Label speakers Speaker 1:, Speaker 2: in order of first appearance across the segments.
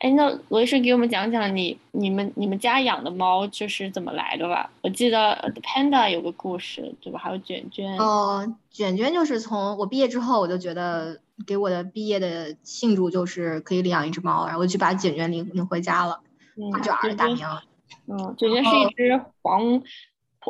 Speaker 1: 哎，那罗医生给我们讲讲你、你们、你们家养的猫就是怎么来的吧？我记得 Panda 有个故事，对吧？还有卷卷。
Speaker 2: 哦，卷卷就是从我毕业之后，我就觉得给我的毕业的庆祝就是可以领养一只猫，然后我就把卷卷领领回家了，
Speaker 1: 嗯，
Speaker 2: 就儿子大名。
Speaker 1: 嗯，卷卷是一只黄，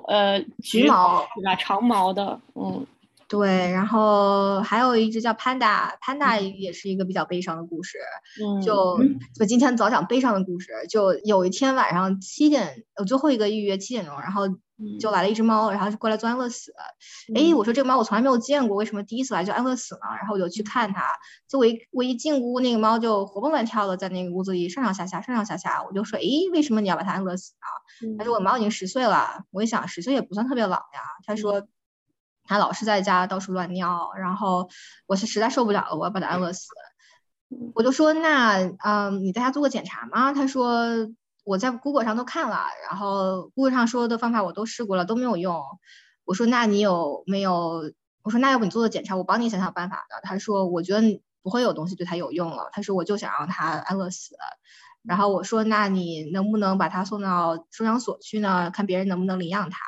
Speaker 1: 呃，
Speaker 2: 橘毛，
Speaker 1: 对吧？长毛的，嗯。
Speaker 2: 对，然后还有一只叫 Panda，Panda 也是一个比较悲伤的故事。嗯，就就今天早讲悲伤的故事。就有一天晚上七点，我最后一个预约七点钟，然后就来了一只猫，然后就过来做安乐死。哎，我说这个猫我从来没有见过，为什么第一次来就安乐死呢？然后我就去看它，就我一我一进屋，那个猫就活蹦乱跳的在那个屋子里上上下下上上下下。我就说，哎，为什么你要把它安乐死呢？他说我猫已经十岁了。我一想十岁也不算特别老呀。他说。他老是在家到处乱尿，然后我是实在受不了了，我要把他安乐死。我就说那嗯，你在家做个检查吗？他说我在 Google 上都看了，然后 Google 上说的方法我都试过了，都没有用。我说那你有没有？我说那要不你做个检查，我帮你想想办法的。他说我觉得不会有东西对他有用了。他说我就想让他安乐死。然后我说那你能不能把他送到收养所去呢？看别人能不能领养他？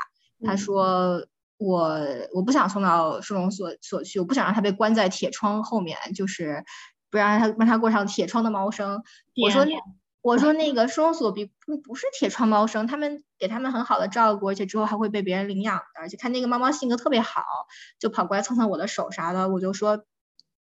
Speaker 2: 他说。我我不想送到收容所所去，我不想让他被关在铁窗后面，就是不让他让他过上铁窗的猫生。我说那我说那个收容所比不不是铁窗猫生，他们给他们很好的照顾，而且之后还会被别人领养的，而且看那个猫猫性格特别好，就跑过来蹭蹭我的手啥的。我就说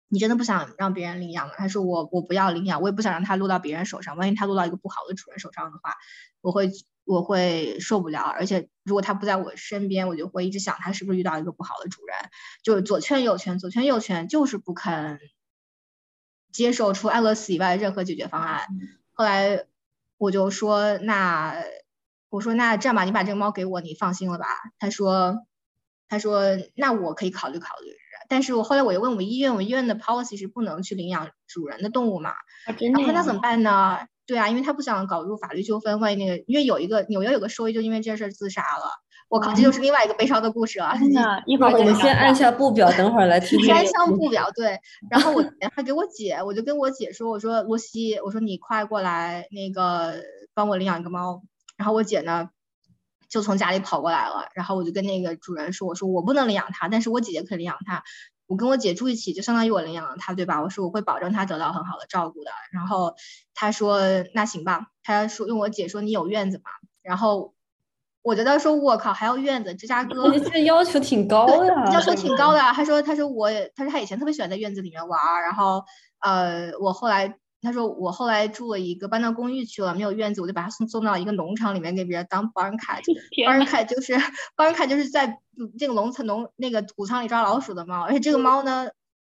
Speaker 2: 你真的不想让别人领养吗？他说我我不要领养，我也不想让它落到别人手上，万一它落到一个不好的主人手上的话，我会。我会受不了，而且如果他不在我身边，我就会一直想他是不是遇到一个不好的主人，就是左劝右劝，左劝右劝，就是不肯接受除爱乐死以外任何解决方案。后来我就说，那我说那这样吧，你把这个猫给我，你放心了吧？他说，他说那我可以考虑考虑。但是我后来我又问我们医院，我们医院的 policy 是不能去领养主人的动物嘛？然后那怎么办呢？对啊，因为他不想搞入法律纠纷，万一那个，因为有一个纽约有个兽医就因为这事儿自杀了。我靠，这就是另外一个悲伤的故事啊。
Speaker 1: 真的，一会儿
Speaker 3: 我们先按下不表，等会儿来听听。
Speaker 2: 按下不表，对。然后我还给我姐，我就跟我姐说，我说罗西，我说你快过来，那个帮我领养一个猫。然后我姐呢，就从家里跑过来了。然后我就跟那个主人说，我说我不能领养它，但是我姐姐可以领养它。我跟我姐住一起，就相当于我领养了她，对吧？我说我会保证她得到很好的照顾的。然后她说那行吧。她说用我姐说你有院子吗？然后我觉得说我靠还要院子，芝加哥
Speaker 3: 这个要求挺高的，
Speaker 2: 要求挺高的。他说他说我他说他以前特别喜欢在院子里面玩，然后呃我后来。他说我后来住了一个搬到公寓去了，没有院子，我就把它送送到一个农场里面给别人当 barn cat，barn cat 就是 barn cat 就是在这个农村农那个谷仓里抓老鼠的猫，而且这个猫呢，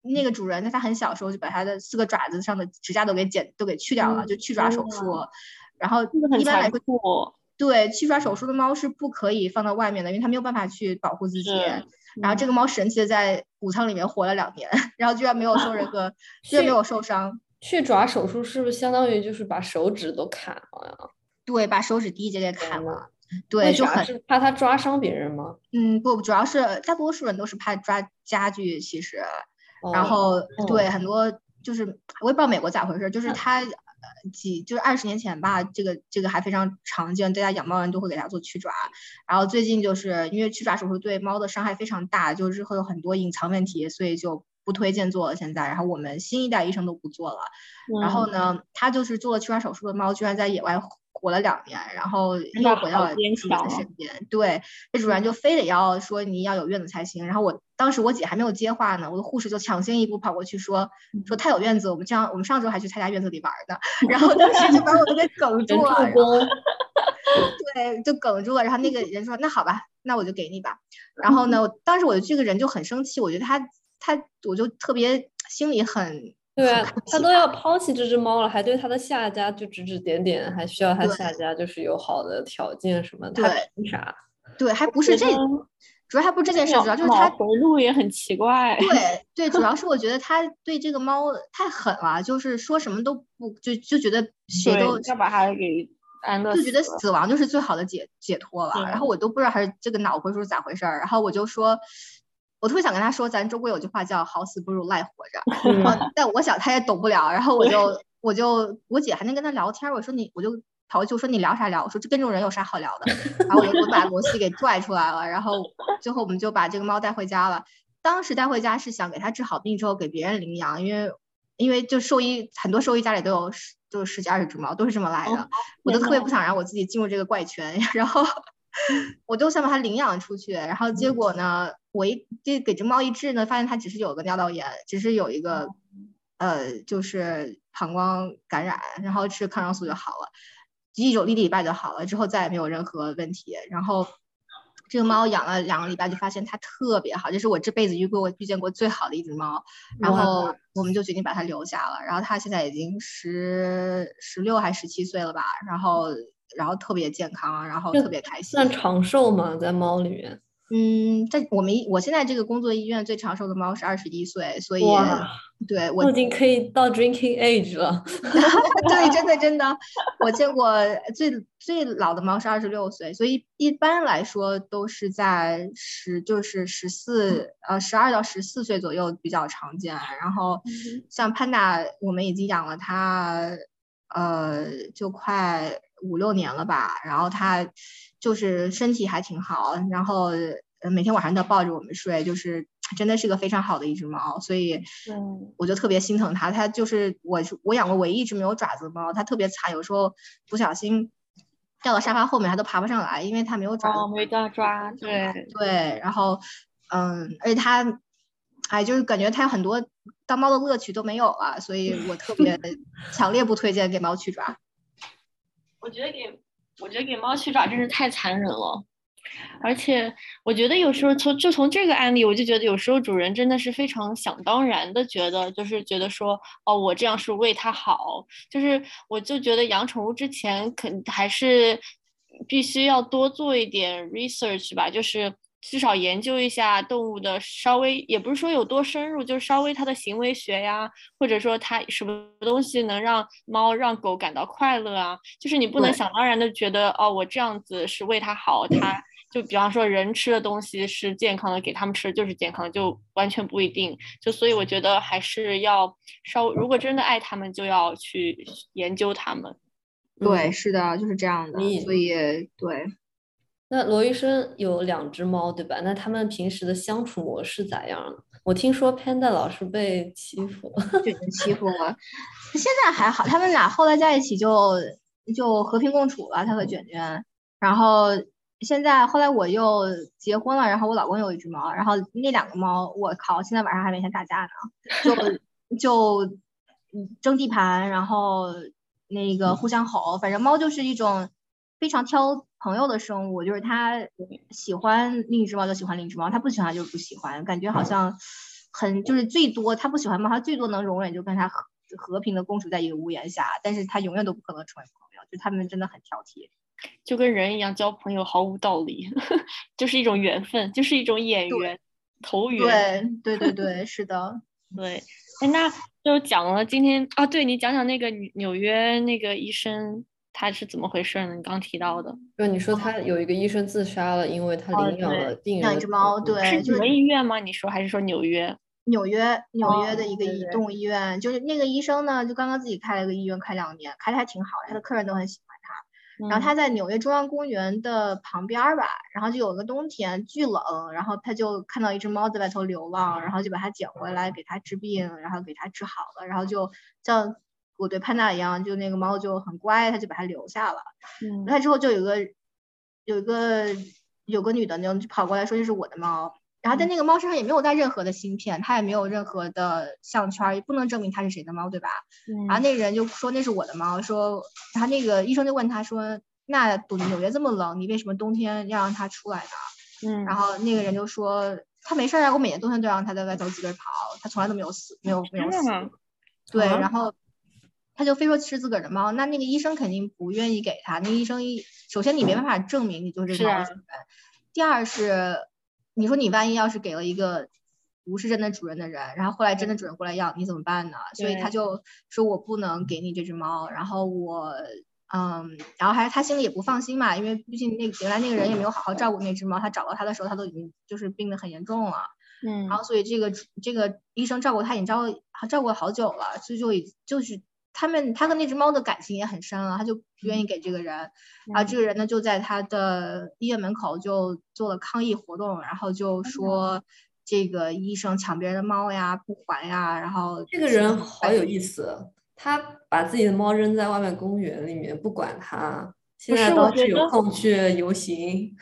Speaker 2: 那个主人在它很小时候就把它的四个爪子上的指甲都给剪都给去掉了，就去爪手术，然后一般来说，对去爪手术的猫是不可以放到外面的，因为它没有办法去保护自己，然后这个猫神奇的在谷仓里面活了两年，然后居然没有受任 何，居然没有受伤。
Speaker 3: 去爪手术是不是相当于就是把手指都砍了呀？
Speaker 2: 对，把手指第一节给砍了。对，就很
Speaker 3: 怕它抓伤别人吗？
Speaker 2: 嗯，不，主要是大多数人都是怕抓家具，其实。然后对很多就是我也不知道美国咋回事，就是它几就是二十年前吧，这个这个还非常常见，大家养猫人都会给它做去爪。然后最近就是因为去爪手术对猫的伤害非常大，就日后有很多隐藏问题，所以就。不推荐做了，现在，然后我们新一代医生都不做了。然后呢，他就是做了去抓手术的猫，居然在野外活了两年，然后又回到了主人身边。对，这主人就非得要说你要有院子才行。然后我当时我姐还没有接话呢，我的护士就抢先一步跑过去说说他有院子，我们这样我们上周还去他家院子里玩呢。然后当时就把我都给哽 住了。对，就哽住了。然后那个人说那好吧，那我就给你吧。然后呢，当时我这个人就很生气，我觉得他。他我就特别心里很
Speaker 3: 对啊，他都要抛弃这只猫了，还对他的下家就指指点点，还需要他下家就是有好的条件什么的，他凭啥？
Speaker 2: 对，还不是这，主要还不是这件事，主要就是他
Speaker 1: 回路也很奇怪。
Speaker 2: 对 对，主要是我觉得他对这个猫太狠了，就是说什么都不就就觉得谁都
Speaker 1: 要把它给安乐，
Speaker 2: 就觉得死亡就是最好的解解脱了。然后我都不知道他是这个脑回路是咋回事儿，然后我就说。我特别想跟他说，咱中国有句话叫“好死不如赖活着 ”，但我想他也懂不了。然后我就我就我姐还能跟他聊天，我说你我就跑过去我说你聊啥聊？我说这跟这种人有啥好聊的？然后我就我把罗西给拽出来了，然后最后我们就把这个猫带回家了。当时带回家是想给它治好病之后给别人领养，因为因为就兽医很多兽医家里都有十就十几二十只猫，都是这么来的。我都特别不想让我自己进入这个怪圈，然后我就想把它领养出去。然后结果呢，我一这给这猫一治呢，发现它只是有个尿道炎，只是有一个呃就是膀胱感染，然后吃抗生素就好了，一周一礼拜就好了，之后再也没有任何问题。然后。这个猫养了两个礼拜，就发现它特别好，这是我这辈子遇过我遇见过最好的一只猫。然后我们就决定把它留下了。然后它现在已经十十六还十七岁了吧？然后然后特别健康，然后特别开心。
Speaker 3: 算长寿吗？在猫里面？
Speaker 2: 嗯，在我们我现在这个工作医院最长寿的猫是二十一岁，所以对我
Speaker 3: 已经可以到 drinking age 了。
Speaker 2: 对，真的真的，我见过最最老的猫是二十六岁，所以一般来说都是在十就是十四呃十二到十四岁左右比较常见。然后像 Panda，我们已经养了它呃就快五六年了吧，然后它。就是身体还挺好，然后每天晚上都抱着我们睡，就是真的是个非常好的一只猫，所以我就特别心疼它。它就是我我养过唯一一只没有爪子的猫，它特别惨，有时候不小心掉到沙发后面，它都爬不上来，因为它没有爪子，
Speaker 1: 没得抓。对
Speaker 2: 对，然后嗯，而且它，哎，就是感觉它有很多当猫的乐趣都没有了，所以我特别 强烈不推荐给猫去抓。
Speaker 1: 我觉得给。我觉得给猫去爪真是太残忍了，而且我觉得有时候从就从这个案例，我就觉得有时候主人真的是非常想当然的觉得，就是觉得说，哦，我这样是为它好，就是我就觉得养宠物之前肯还是必须要多做一点 research 吧，就是。至少研究一下动物的稍微，也不是说有多深入，就是稍微它的行为学呀，或者说它什么东西能让猫让狗感到快乐啊，就是你不能想当然的觉得哦，我这样子是为它好，它就比方说人吃的东西是健康的，给它们吃的就是健康，就完全不一定。就所以我觉得还是要稍，如果真的爱它们，就要去研究它们。
Speaker 2: 对，是的，就是这样的。所以对。
Speaker 3: 那罗医生有两只猫，对吧？那他们平时的相处模式咋样？我听说 Panda 老是被欺负，
Speaker 2: 被人欺负了。现在还好，他们俩后来在一起就就和平共处了，他和卷卷。然后现在后来我又结婚了，然后我老公有一只猫，然后那两个猫，我靠，现在晚上还每天打架呢，就就争地盘，然后那个互相吼，反正猫就是一种非常挑。朋友的生物就是他喜欢另一只猫就喜欢另一只猫，他不喜欢就是不喜欢，感觉好像很就是最多他不喜欢猫，他最多能容忍就跟他和和平的共处在一个屋檐下，但是他永远都不可能成为朋友，就他们真的很挑剔，
Speaker 1: 就跟人一样交朋友毫无道理，就是一种缘分，就是一种眼缘投
Speaker 2: 缘。对对对对，是的，
Speaker 1: 对。哎，那就讲了今天啊，对你讲讲那个纽约那个医生。他是怎么回事呢？你刚提到的，
Speaker 3: 就你说他有一个医生自杀了，因为他领养了病人
Speaker 2: 一只猫，对，
Speaker 1: 是什么医院吗？你说还是说纽约？
Speaker 2: 纽约，纽约的一个移动医院，就是那个医生呢，就刚刚自己开了个医院，开两年，开的还挺好，他的客人都很喜欢他。然后他在纽约中央公园的旁边吧，然后就有个冬天巨冷，然后他就看到一只猫在外头流浪，然后就把它捡回来给它治病，然后给它治好了，然后就像。我对潘达一样，就那个猫就很乖，他就把它留下了。嗯，那之后就有个有一个有个女的就跑过来说这是我的猫，然后在那个猫身上也没有带任何的芯片，它也没有任何的项圈，也不能证明它是谁的猫，对吧？嗯。然后那人就说那是我的猫，说，然后那个医生就问他说，那纽约这么冷，你为什么冬天要让它出来呢？嗯。然后那个人就说他没事啊，我每年冬天都让它在外头自个儿跑，它从来都没有死，没有没有死。对，然后。他就非说是自个儿的猫，那那个医生肯定不愿意给他。那医生一首先你没办法证明你就是这个猫主人，第二是你说你万一要是给了一个不是真的主人的人，然后后来真的主人过来要你怎么办呢？所以他就说我不能给你这只猫，然后我嗯，然后还是他心里也不放心嘛，因为毕竟那原来那个人也没有好好照顾那只猫，他找到他的时候他都已经就是病得很严重了，嗯，然后所以这个这个医生照顾他已经照顾照顾了好久了，所以就已就是。他们他跟那只猫的感情也很深啊，他就不愿意给这个人，然后这个人呢就在他的医院门口就做了抗议活动，然后就说这个医生抢别人的猫呀，不还呀，然后
Speaker 3: 这个人好有意思，他把自己的猫扔在外面公园里面不管它，现在倒是有空去游行。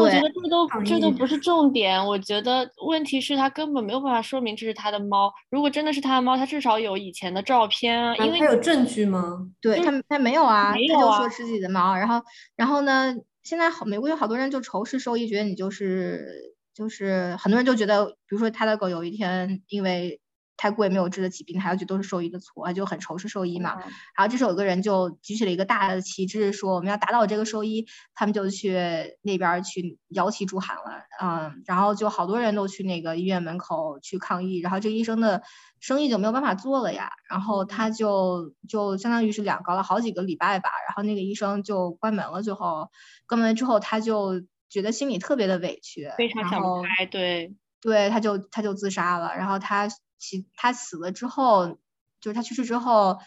Speaker 1: 我觉得这都这都不是重点，我觉得问题是他根本没有办法说明这是他的猫。如果真的是他的猫，他至少有以前的照片啊，因为
Speaker 3: 他有证据吗？
Speaker 2: 对他他没有啊，
Speaker 1: 他
Speaker 2: 就说是自己的猫。然后然后呢，现在好美国有好多人就仇视兽医，觉得你就是就是很多人就觉得，比如说他的狗有一天因为。太贵没有治得起病，还要去都是兽医的错，就很仇视兽医嘛。然后这时候有个人就举起了一个大的旗帜，说我们要打倒这个兽医，他们就去那边去摇旗助喊了，嗯，然后就好多人都去那个医院门口去抗议，然后这个医生的生意就没有办法做了呀，然后他就就相当于是两搞了好几个礼拜吧，然后那个医生就关门了，最后关门之后他就觉得心里特别的委屈，
Speaker 1: 非常想不开，对
Speaker 2: 对，他就他就自杀了，然后他。其他死了之后，就是他去世之后，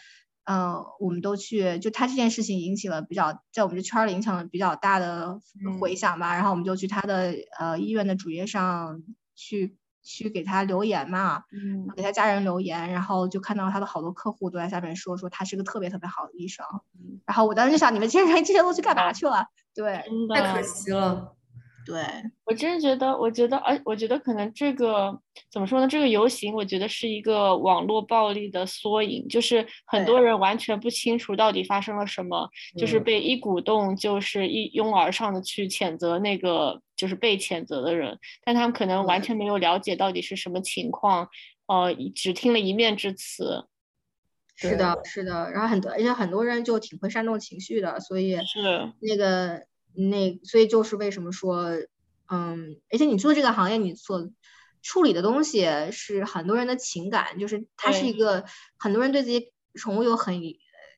Speaker 2: 嗯，我们都去，就他这件事情引起了比较，在我们这圈里影响了比较大的回响吧。然后我们就去他的呃医院的主页上去去给他留言嘛，嗯，给他家人留言，然后就看到他的好多客户都在下面说说他是个特别特别好的医生。然后我当时就想，你们这些人这些都去干嘛去了？对，
Speaker 3: 太可惜了。
Speaker 2: 对
Speaker 1: 我真是觉得，我觉得，而我觉得可能这个怎么说呢？这个游行，我觉得是一个网络暴力的缩影，就是很多人完全不清楚到底发生了什么，就是被一鼓动，就是一拥而上的去谴责那个就是被谴责的人，但他们可能完全没有了解到底是什么情况，呃，只听了一面之词。
Speaker 2: 是的，是的，然后很多，而且很多人就挺会煽动情绪的，所以
Speaker 1: 是
Speaker 2: 那个。那所以就是为什么说，嗯，而且你做这个行业，你所处理的东西是很多人的情感，就是它是一个很多人对自己宠物有很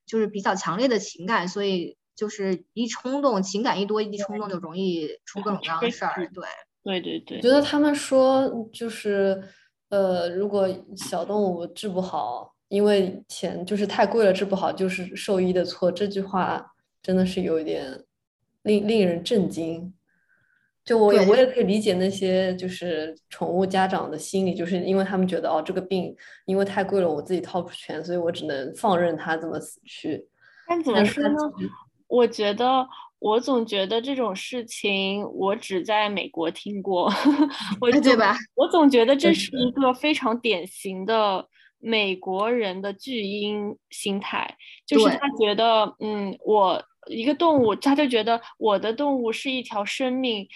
Speaker 2: 就是比较强烈的情感，所以就是一冲动，情感一多，一冲动就容易出各种各样的事儿。对，
Speaker 1: 对对对。
Speaker 3: 觉得他们说就是，呃，如果小动物治不好，因为钱就是太贵了，治不好就是兽医的错，这句话真的是有一点。令令人震惊，就我也我也可以理解那些就是宠物家长的心理，就是因为他们觉得哦这个病因为太贵了，我自己掏不出钱，所以我只能放任它这么死去。
Speaker 1: 但怎么说呢？我觉得我总觉得这种事情我只在美国听过，我
Speaker 2: 对吧？
Speaker 1: 我总觉得这是一个非常典型的美国人的巨婴心态，就是他觉得嗯我。一个动物，他就觉得我的动物是一条生命。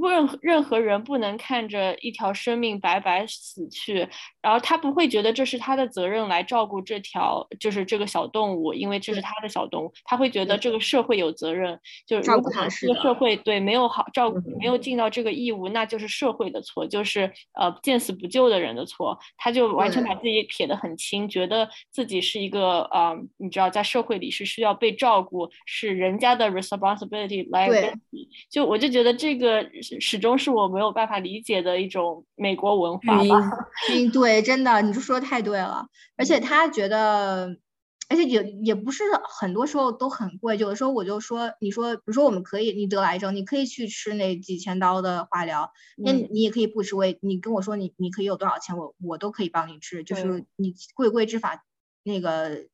Speaker 1: 任任何人不能看着一条生命白白死去，然后他不会觉得这是他的责任来照顾这条就是这个小动物，因为这是他的小动物，他会觉得这个社会有责任，就是如果这个社会对没有好照顾，没有尽到这个义务，那就是社会的错，就是呃见死不救的人的错，他就完全把自己撇得很清，觉得自己是一个啊，你知道在社会里是需要被照顾，是人家的 responsibility 来，就我就觉得这个。始终是我没有办法理解的一种美国文化吧。
Speaker 2: 嗯，对，真的，你就说的太对了。而且他觉得，而且也也不是很多时候都很贵。有的时候我就说，你说，比如说我们可以，你得癌症，你可以去吃那几千刀的化疗，那你也可以不吃。我你跟我说你你可以有多少钱，我我都可以帮你治。就是你贵贵治法那个。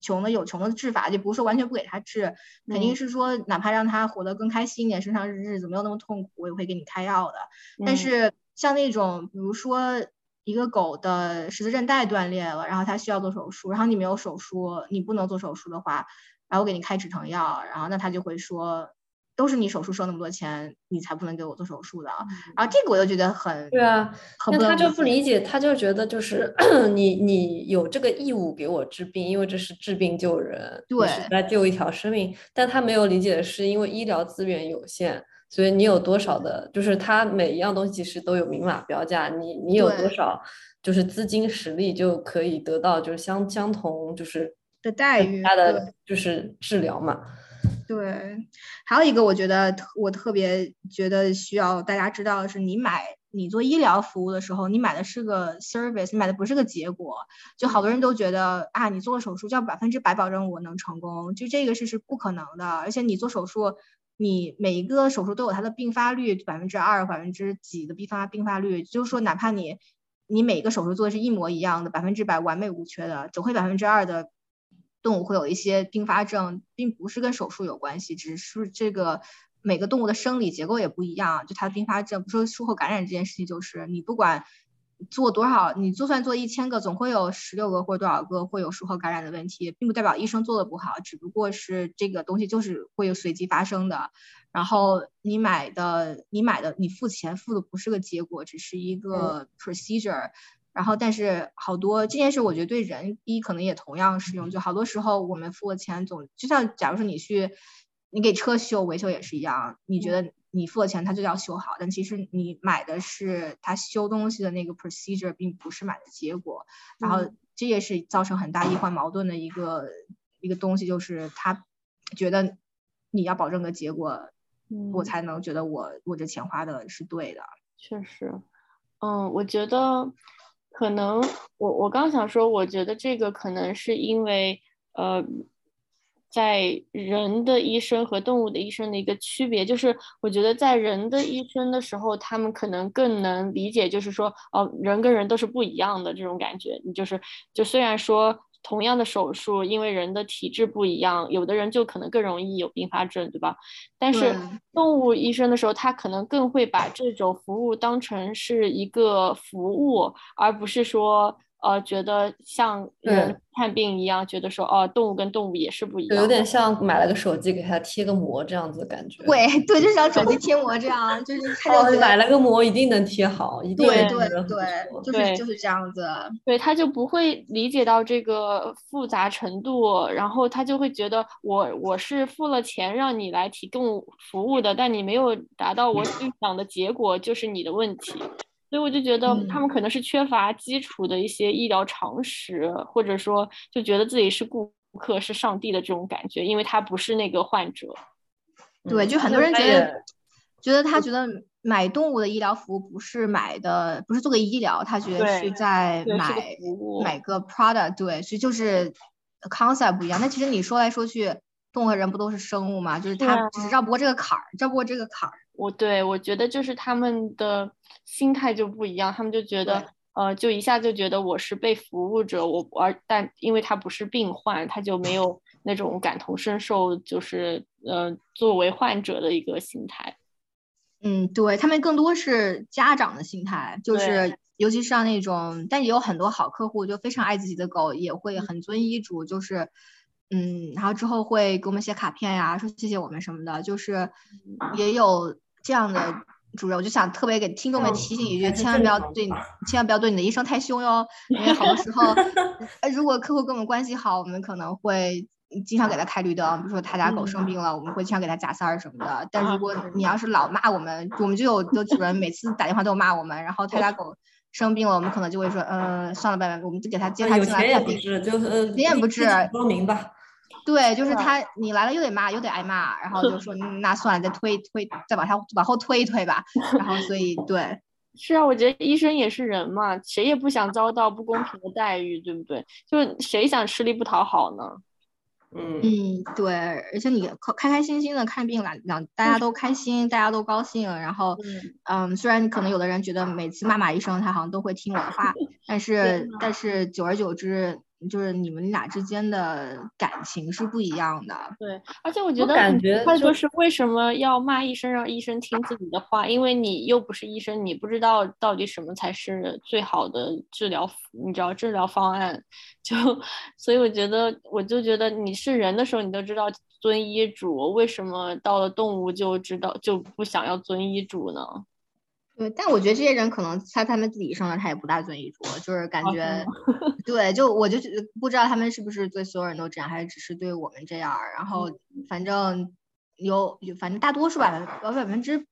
Speaker 2: 穷的有穷的治法，就不是说完全不给他治，肯定是说哪怕让他活得更开心一点，身上日子没有那么痛苦，我也会给你开药的。但是像那种，比如说一个狗的十字韧带断裂了，然后它需要做手术，然后你没有手术，你不能做手术的话，然后我给你开止疼药，然后那他就会说。都是你手术收那么多钱，你才不能给我做手术的。然后这个我就觉得很
Speaker 3: 对啊，那他就不理解，他就觉得就是 你你有这个义务给我治病，因为这是治病救人，
Speaker 2: 对，
Speaker 3: 来救一条生命。但他没有理解的是，因为医疗资源有限，所以你有多少的，就是他每一样东西其实都有明码标价，你你有多少就是资金实力就可以得到就是相相同就是
Speaker 2: 的待遇，
Speaker 3: 他的就是治疗嘛。
Speaker 2: 对，还有一个我觉得我特别觉得需要大家知道的是，你买你做医疗服务的时候，你买的是个 service，你买的不是个结果。就好多人都觉得啊，你做了手术就要百分之百保证我能成功，就这个是是不可能的。而且你做手术，你每一个手术都有它的并发率，百分之二、百分之几的并发并发率，就是说哪怕你你每个手术做的是一模一样的，百分之百完美无缺的，总会百分之二的。动物会有一些并发症，并不是跟手术有关系，只是这个每个动物的生理结构也不一样。就它的并发症，不说术后感染这件事情，就是你不管做多少，你就算做一千个，总会有十六个或者多少个会有术后感染的问题，并不代表医生做的不好，只不过是这个东西就是会有随机发生的。然后你买的，你买的，你付钱付的不是个结果，只是一个 procedure。然后，但是好多这件事，我觉得对人一可能也同样适用。就好多时候，我们付了钱，总就像假如说你去，你给车修维修也是一样，你觉得你付了钱，它就要修好，但其实你买的是他修东西的那个 procedure，并不是买的结果。然后这也是造成很大医患矛盾的一个一个东西，就是他觉得你要保证个结果，我才能觉得我我这钱花的是对的。
Speaker 1: 确实，嗯，我觉得。可能我我刚想说，我觉得这个可能是因为，呃，在人的一生和动物的一生的一个区别，就是我觉得在人的一生的时候，他们可能更能理解，就是说，哦，人跟人都是不一样的这种感觉。你就是，就虽然说。同样的手术，因为人的体质不一样，有的人就可能更容易有并发症，对吧？但是动物医生的时候，他可能更会把这种服务当成是一个服务，而不是说。呃，觉得像人看病一样，觉得说哦，动物跟动物也是不一样，
Speaker 3: 有点像买了个手机给它贴个膜这样子的感觉。
Speaker 2: 对 对，就像手机贴膜这样，就是 他就
Speaker 3: 买了个膜一定能贴好，一定
Speaker 2: 对对对，就是就是这样子。
Speaker 1: 对，他就不会理解到这个复杂程度，然后他就会觉得我我是付了钱让你来提供服务的，但你没有达到我预想的结果，就是你的问题。所以我就觉得他们可能是缺乏基础的一些医疗常识，或者说就觉得自己是顾客是上帝的这种感觉，因为他不是那个患者。
Speaker 2: 对，就很多人觉得，觉得他觉得买动物的医疗服务不是买的，不是做个医疗，他觉得是在买买个 product。对，所以就是 concept 不一样。那其实你说来说去，动物和人不都是生物吗？就是他只是绕不过这个坎儿，绕不过这个坎儿。
Speaker 1: 我对我觉得就是他们的心态就不一样，他们就觉得，呃，就一下就觉得我是被服务者，我而但因为他不是病患，他就没有 那种感同身受，就是呃作为患者的一个心态。
Speaker 2: 嗯，对他们更多是家长的心态，就是尤其是像那种，但也有很多好客户就非常爱自己的狗，也会很遵医嘱，就是嗯，然后之后会给我们写卡片呀，说谢谢我们什么的，就是也有。这样的主任，我就想特别给听众们提醒一句，千万不要对，千万不要对你的医生太凶哟。因为好多时候，如果客户跟我们关系好，我们可能会经常给他开绿灯。比如说他家狗生病了，我们会经常给他加塞儿什么的。但如果你要是老骂我们，我们就有的主任每次打电话都骂我们，然后他家 狗生病了，我们可能就会说，嗯，算了吧，我们就给他接他进来看病。
Speaker 3: 有钱也不治，就是
Speaker 2: 钱也不治，
Speaker 3: 说明吧。
Speaker 2: 对，就是他，你来了又得骂，又得挨骂，然后就 说那算了，再推推，再往下往后推一推吧。然后所以对，
Speaker 1: 是啊，我觉得医生也是人嘛，谁也不想遭到不公平的待遇，对不对？就是谁想吃力不讨好呢？
Speaker 3: 嗯
Speaker 2: 嗯，对，而且你开开心心的看病了，两大家都开心，大家都高兴。然后嗯，虽然可能有的人觉得每次骂骂医生，他好像都会听我的话，但是但是久而久之。就是你们俩之间的感情是不一样的，
Speaker 1: 对，而且我觉得感觉就是为什么要骂医生，让医生听自己的话，因为你又不是医生，你不知道到底什么才是最好的治疗，你知道治疗方案，就所以我觉得，我就觉得你是人的时候，你都知道遵医嘱，为什么到了动物就知道就不想要遵医嘱呢？
Speaker 2: 对，但我觉得这些人可能他他们自己生的，他也不大遵医嘱，就是感觉，对，就我就不知道他们是不是对所有人都这样，还是只是对我们这样。然后反正有有，反正大多数百分百分之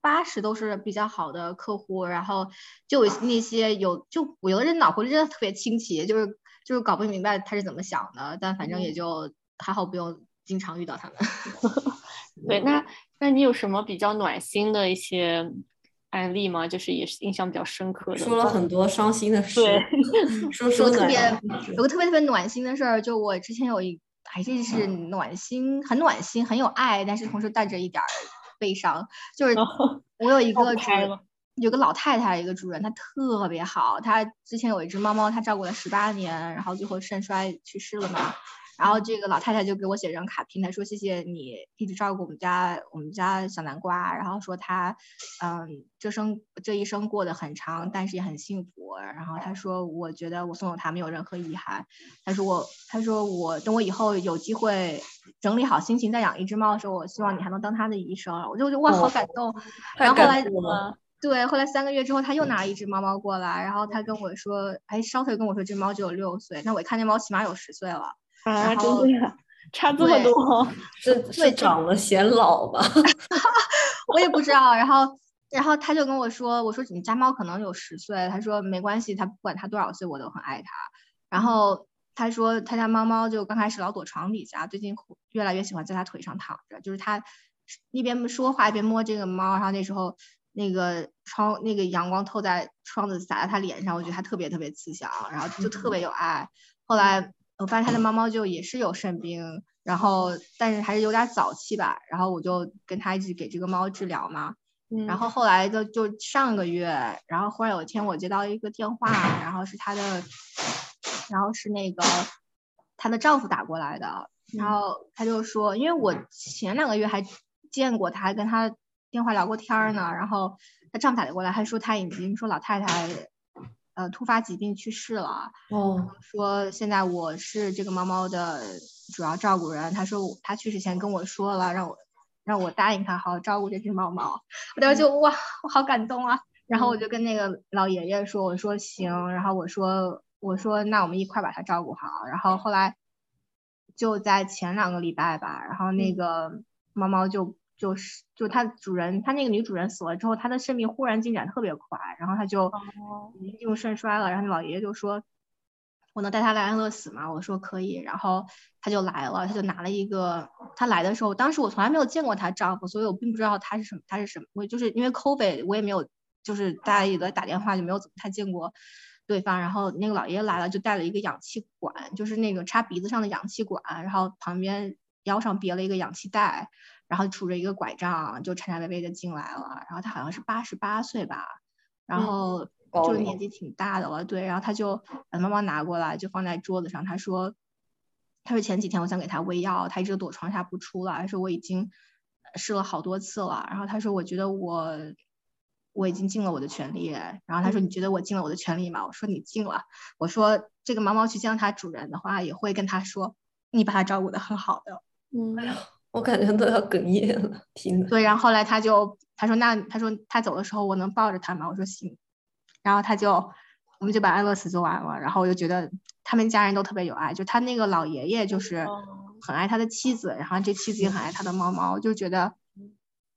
Speaker 2: 八十都是比较好的客户。然后就那些有就有的人脑回路真的特别清奇，就是就是搞不明白他是怎么想的，但反正也就还好，不用经常遇到他们。
Speaker 1: 对，那那你有什么比较暖心的一些？案例吗？就是也是印象比较深刻的。
Speaker 3: 说了很多伤心的事。
Speaker 1: 对，
Speaker 3: 说说
Speaker 2: 特别有个特别特别暖心的事儿，就我之前有一还是是暖心，很暖心，很有爱，但是同时带着一点悲伤。就是我有一 个主人，有个老太太，一个主人，她特别好。她之前有一只猫猫，她照顾了十八年，然后最后肾衰去世了嘛。然后这个老太太就给我写张卡片，她说谢谢你一直照顾我们家我们家小南瓜，然后说她，嗯，这生这一生过得很长，但是也很幸福。然后她说我觉得我送走她没有任何遗憾。她说我她说我等我以后有机会整理好心情再养一只猫的时候，我希望你还能当它的医生。我就哇好感动。然后后来对，后来三个月之后他又拿了一只猫猫过来，然后他跟我说，哎，稍微跟我说这猫只有六岁，那我一看那猫起码有十岁了。
Speaker 1: 啊，真的呀，差这么多，
Speaker 3: 是是长得显老吧？
Speaker 2: 我也不知道。然后，然后他就跟我说：“我说你家猫可能有十岁。”他说：“没关系，他不管它多少岁，我都很爱它。”然后他说他家猫猫就刚开始老躲床底下，最近越来越喜欢在他腿上躺着。就是他一边说话一边摸这个猫，然后那时候那个窗那个阳光透在窗子洒在他脸上，我觉得他特别特别慈祥，然后就特别有爱。后来。我发现他的猫猫就也是有肾病，然后但是还是有点早期吧，然后我就跟他一直给这个猫治疗嘛，然后后来就就上个月，然后忽然有一天我接到一个电话，然后是他的，然后是那个她的丈夫打过来的，然后他就说，因为我前两个月还见过他，还跟他电话聊过天呢，然后他丈夫打过来还说他已经说老太太。呃，突发疾病去世了。哦，说现在我是这个猫猫的主要照顾人。他说他去世前跟我说了，让我让我答应他好好照顾这只猫猫。我当时就哇，我好感动啊。然后我就跟那个老爷爷说，我说行。然后我说我说那我们一块把它照顾好。然后后来就在前两个礼拜吧，然后那个猫猫就。就是就它主人，它那个女主人死了之后，它的生命忽然进展特别快，然后它就已经进入肾衰了。然后老爷爷就说：“我能带它来安乐死吗？”我说：“可以。”然后他就来了，他就拿了一个。他来的时候，当时我从来没有见过她丈夫，所以我并不知道他是什么，他是什么。我就是因为 COVID，我也没有，就是大家也都在打电话，就没有怎么太见过对方。然后那个老爷爷来了，就带了一个氧气管，就是那个插鼻子上的氧气管，然后旁边腰上别了一个氧气袋。然后拄着一个拐杖，就颤颤巍巍的进来了。然后他好像是八十八岁吧，然后就年纪挺大的了。对，然后他就把猫猫拿过来，就放在桌子上。他说，他说前几天我想给他喂药，他一直躲床下不出来。说我已经试了好多次了。然后他说，我觉得我我已经尽了我的全力。然后他说，你觉得我尽了我的全力吗？我说你尽了。我说这个猫猫去见它主人的话，也会跟他说，你把它照顾的很好的。
Speaker 3: 嗯。我感觉都要哽咽了，听
Speaker 2: 对，然后后来他就他说那他说他走的时候我能抱着他吗？我说行。然后他就我们就把安乐死做完了。然后我就觉得他们家人都特别有爱，就他那个老爷爷就是很爱他的妻子，然后这妻子也很爱他的猫猫，就觉得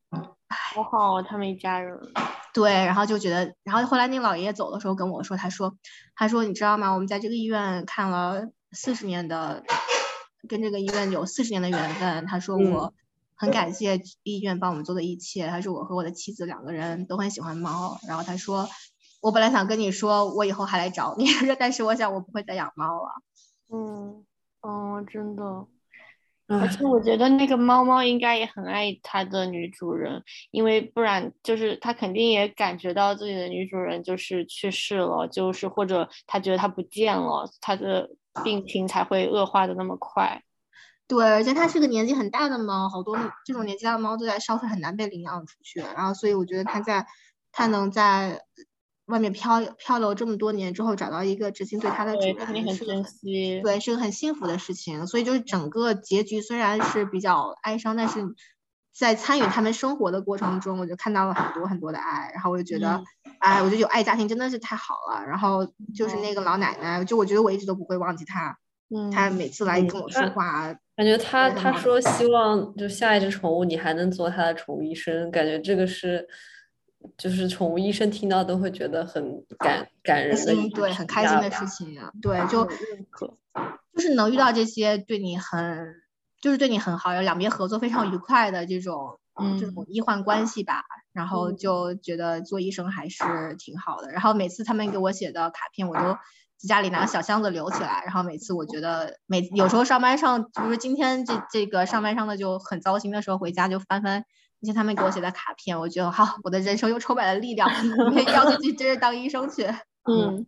Speaker 1: 好好他们一家人。
Speaker 2: 对，然后就觉得，然后后来那个老爷爷走的时候跟我说，他说他说你知道吗？我们在这个医院看了四十年的。跟这个医院有四十年的缘分，他说我很感谢医院帮我们做的一切。他说我和我的妻子两个人都很喜欢猫，然后他说我本来想跟你说我以后还来找你，但是我想我不会再养猫了。
Speaker 1: 嗯，哦，真的，而且我觉得那个猫猫应该也很爱它的女主人，因为不然就是它肯定也感觉到自己的女主人就是去世了，就是或者它觉得它不见了，它的。病情才会恶化的那么快，
Speaker 2: 对，而且它是个年纪很大的猫，好多这种年纪大的猫都在烧水，很难被领养出去。然后，所以我觉得它在它能在外面漂漂流这么多年之后，找到一个知心对它的主人，
Speaker 1: 肯定很珍惜。
Speaker 2: 对，是个很幸福的事情。所以就是整个结局虽然是比较哀伤，但是在参与他们生活的过程中，我就看到了很多很多的爱。然后我就觉得。哎，我觉得有爱家庭真的是太好了。然后就是那个老奶奶，就我觉得我一直都不会忘记她。嗯，她每次来跟我说话，
Speaker 3: 感觉她她说希望就下一只宠物你还能做她的宠物医生，感觉这个是就是宠物医生听到都会觉得很感感人的，
Speaker 2: 对，很开心的事情。对，就就是能遇到这些对你很就是对你很好，有两边合作非常愉快的这种。嗯，这种医患关系吧，然后就觉得做医生还是挺好的。然后每次他们给我写的卡片，我都在家里拿个小箱子留起来。然后每次我觉得每有时候上班上，比如说今天这这个上班上的就很糟心的时候，回家就翻翻那些他们给我写的卡片，我觉得好，我的人生又充满了力量，可以要去接着当医生去。
Speaker 1: 嗯，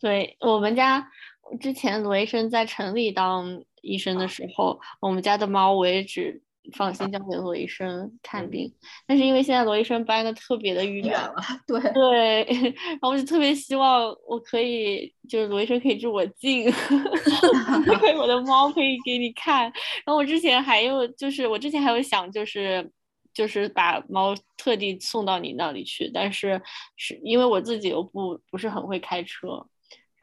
Speaker 1: 对我们家之前罗医生在城里当医生的时候，我们家的猫我也只。放心交给罗医生看病，但是因为现在罗医生搬的特别的远
Speaker 2: 了，对
Speaker 1: 对，然后我就特别希望我可以，就是罗医生可以住我近，可以我的猫可以给你看。然后我之前还有就是我之前还有想就是就是把猫特地送到你那里去，但是是因为我自己又不不是很会开车。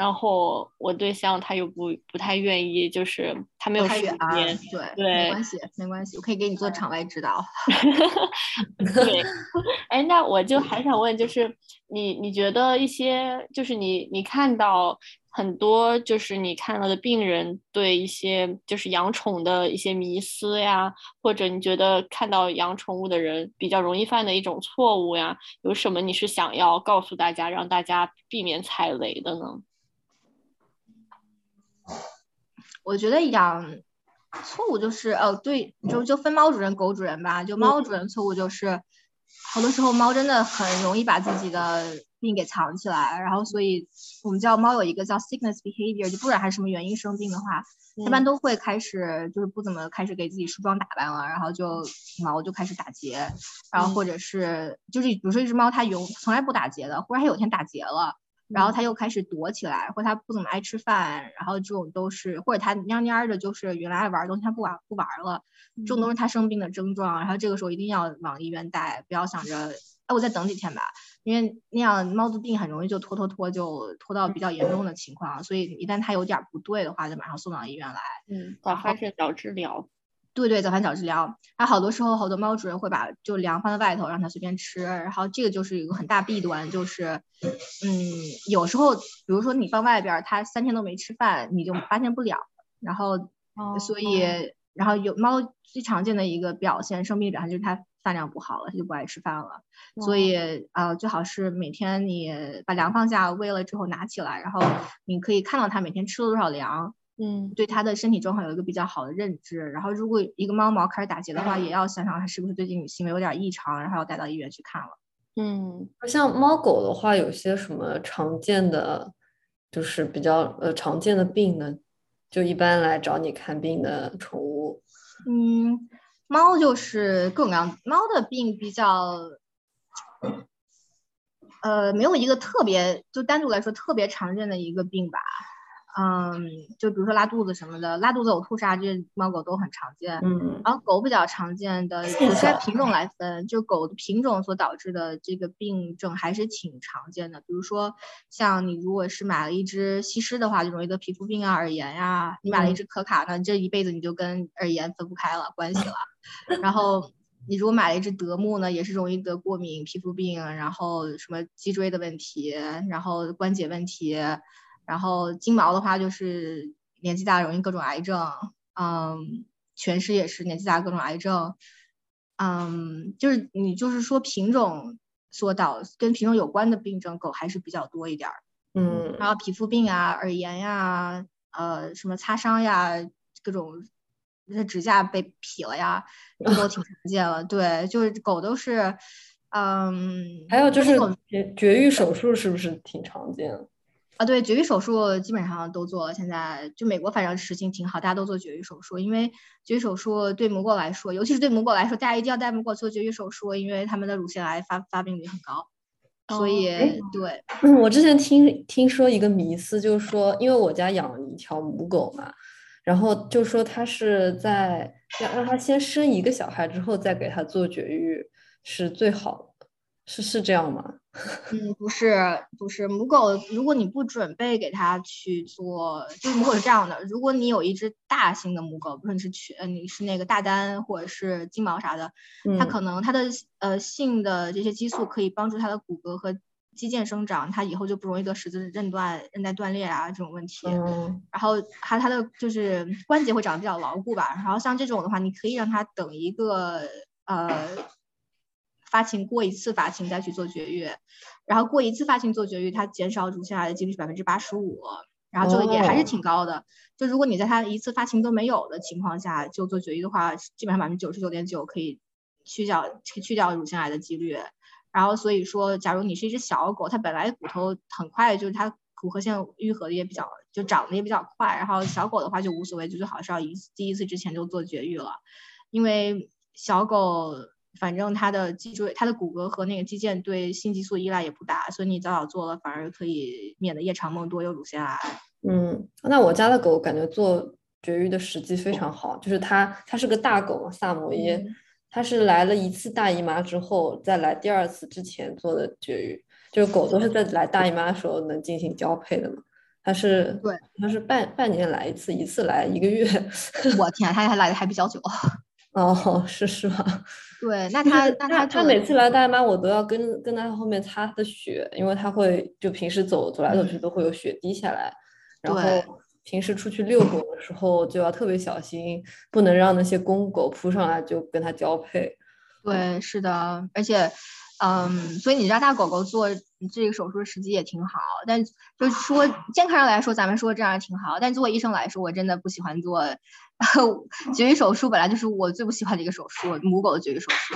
Speaker 1: 然后我对象他又不不太愿意，就是他没有时间，
Speaker 2: 对
Speaker 1: 对，
Speaker 2: 没关系没关系，我可以给你做场外指导。
Speaker 1: 对，哎，那我就还想问，就是你你觉得一些，就是你你看到很多，就是你看到的病人对一些就是养宠的一些迷思呀，或者你觉得看到养宠物的人比较容易犯的一种错误呀，有什么你是想要告诉大家，让大家避免踩雷的呢？
Speaker 2: 我觉得养错误就是哦，对，就就分猫主人、狗主人吧。就猫主人错误就是，好多时候猫真的很容易把自己的病给藏起来，然后所以我们叫猫有一个叫 sickness behavior，就不管它是什么原因生病的话，一般都会开始就是不怎么开始给自己梳妆打扮了，然后就毛就开始打结，然后或者是就是比如说一只猫它永从来不打结的，忽然它有天打结了。然后他又开始躲起来，或他不怎么爱吃饭，然后这种都是，或者他蔫蔫的，就是原来爱玩的东西他不玩不玩了，这种都是他生病的症状。然后这个时候一定要往医院带，不要想着，哎，我再等几天吧，因为那样猫的病很容易就拖拖拖，就拖到比较严重的情况。所以一旦它有点不对的话，就马上送到医院来。
Speaker 1: 嗯，早发现早治疗。
Speaker 2: 对对，早饭早治疗，它好多时候好多猫主人会把就粮放在外头让它随便吃，然后这个就是一个很大弊端，就是嗯，有时候比如说你放外边，它三天都没吃饭，你就发现不了，然后所以然后有猫最常见的一个表现，生病表现就是它饭量不好了，它就不爱吃饭了，所以呃最好是每天你把粮放下，喂了之后拿起来，然后你可以看到它每天吃了多少粮。
Speaker 1: 嗯，
Speaker 2: 对它的身体状况有一个比较好的认知，然后如果一个猫毛开始打结的话，也要想想它是不是最近行为有点异常，然后要带到医院去看了。
Speaker 1: 嗯，
Speaker 3: 像猫狗的话，有些什么常见的，就是比较呃常见的病呢？就一般来找你看病的宠物。
Speaker 2: 嗯，猫就是各种各样，猫的病比较，呃，没有一个特别，就单独来说特别常见的一个病吧。嗯，就比如说拉肚子什么的，拉肚子、呕吐啥，这猫狗都很常见。
Speaker 3: 嗯，
Speaker 2: 然后狗比较常见的，有些品种来分，就狗的品种所导致的这个病症还是挺常见的。比如说，像你如果是买了一只西施的话，就容易得皮肤病啊、耳炎呀；你买了一只可卡，那这一辈子你就跟耳炎分不开了关系了。然后你如果买了一只德牧呢，也是容易得过敏、皮肤病，然后什么脊椎的问题，然后关节问题。然后金毛的话就是年纪大容易各种癌症，嗯，全尸也是年纪大各种癌症，嗯，就是你就是说品种所导跟品种有关的病症，狗还是比较多一点儿，
Speaker 3: 嗯，
Speaker 2: 然后皮肤病啊、耳炎呀、呃什么擦伤呀、各种那指甲被劈了呀，这都挺常见了。对，就是狗都是，嗯，
Speaker 3: 还有就是绝绝育手术是不是挺常见？
Speaker 2: 啊，对，绝育手术基本上都做了。现在就美国反正实行挺好，大家都做绝育手术。因为绝育手术对母狗来说，尤其是对母狗来说，大家一定要带母狗做绝育手术，因为它们的乳腺癌发发病率很高。所以，对，
Speaker 3: 我之前听听说一个迷思，就是说，因为我家养了一条母狗嘛，然后就说它是在让让它先生一个小孩之后再给它做绝育是最好的，是是这样吗？
Speaker 2: 嗯，不是，不是母狗。如果你不准备给它去做，就是母狗是这样的。如果你有一只大型的母狗，不论是全，你是那个大丹或者是金毛啥的，它可能它的呃性的这些激素可以帮助它的骨骼和肌腱生长，它以后就不容易得十字韧断、韧带断裂啊这种问题。然后它它的就是关节会长得比较牢固吧。然后像这种的话，你可以让它等一个呃。发情过一次发情再去做绝育，然后过一次发情做绝育，它减少乳腺癌的几率是百分之八十五，然后就也还是挺高的。就如果你在它一次发情都没有的情况下就做绝育的话，基本上百分之九十九点九可以去掉去掉乳腺癌的几率。然后所以说，假如你是一只小狗，它本来骨头很快，就是它骨髁线愈合的也比较，就长得也比较快。然后小狗的话就无所谓，就最好是要一第一次之前就做绝育了，因为小狗反正它的脊椎、它的骨骼和那个肌腱对性激素依赖也不大，所以你早早做了反而可以免得夜长梦多有乳腺癌。
Speaker 3: 嗯，那我家的狗感觉做绝育的时机非常好，就是它它是个大狗嘛，萨摩耶。它是来了一次大姨妈之后，再来第二次之前做的绝育，就是狗都是在来大姨妈的时候能进行交配的嘛。它是
Speaker 2: 对，
Speaker 3: 它是半半年来一次，一次来一个月。
Speaker 2: 我天，它还来的还比较久。
Speaker 3: 哦，是是吧？
Speaker 2: 对，那他那他
Speaker 3: 他每次来大姨妈，我都要跟跟它后面擦他的血，因为他会就平时走走来走去都会有血滴下来，然后。平时出去遛狗的时候就要特别小心，不能让那些公狗扑上来就跟它交配。
Speaker 2: 对，是的，而且，嗯，所以你家大狗狗做这个手术的时机也挺好。但就是说健康上来说，咱们说这样挺好。但作为医生来说，我真的不喜欢做 绝育手术，本来就是我最不喜欢的一个手术，母狗的绝育手术。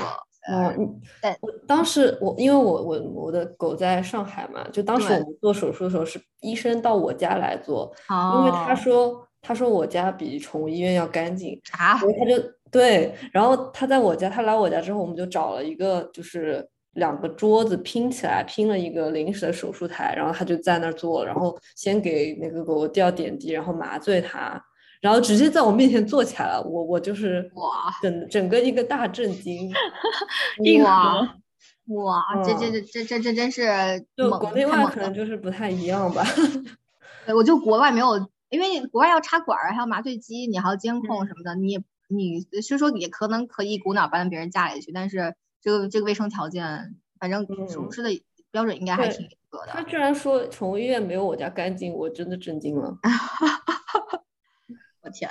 Speaker 3: 嗯，我当时我因为我我我的狗在上海嘛，就当时我们做手术的时候是医生到我家来做，因为他说他说我家比宠物医院要干净
Speaker 2: 啊，
Speaker 3: 所以他就对，然后他在我家，他来我家之后，我们就找了一个就是两个桌子拼起来拼了一个临时的手术台，然后他就在那儿做，然后先给那个狗吊点滴，然后麻醉它。然后直接在我面前坐起来了，我我就是
Speaker 2: 哇，
Speaker 3: 整整个一个大震惊，
Speaker 2: 哇哇，这这这这这这真是
Speaker 3: 就国内外可能就是不太一样吧。
Speaker 2: 对，我就国外没有，因为国外要插管儿，还有麻醉机，你还要监控什么的，你也你虽说也可能可以一股脑搬到别人家里去，但是这个这个卫生条件，反正手术的标准应该还挺严格的。
Speaker 3: 他居然说宠物医院没有我家干净，我真的震惊了。
Speaker 2: 天，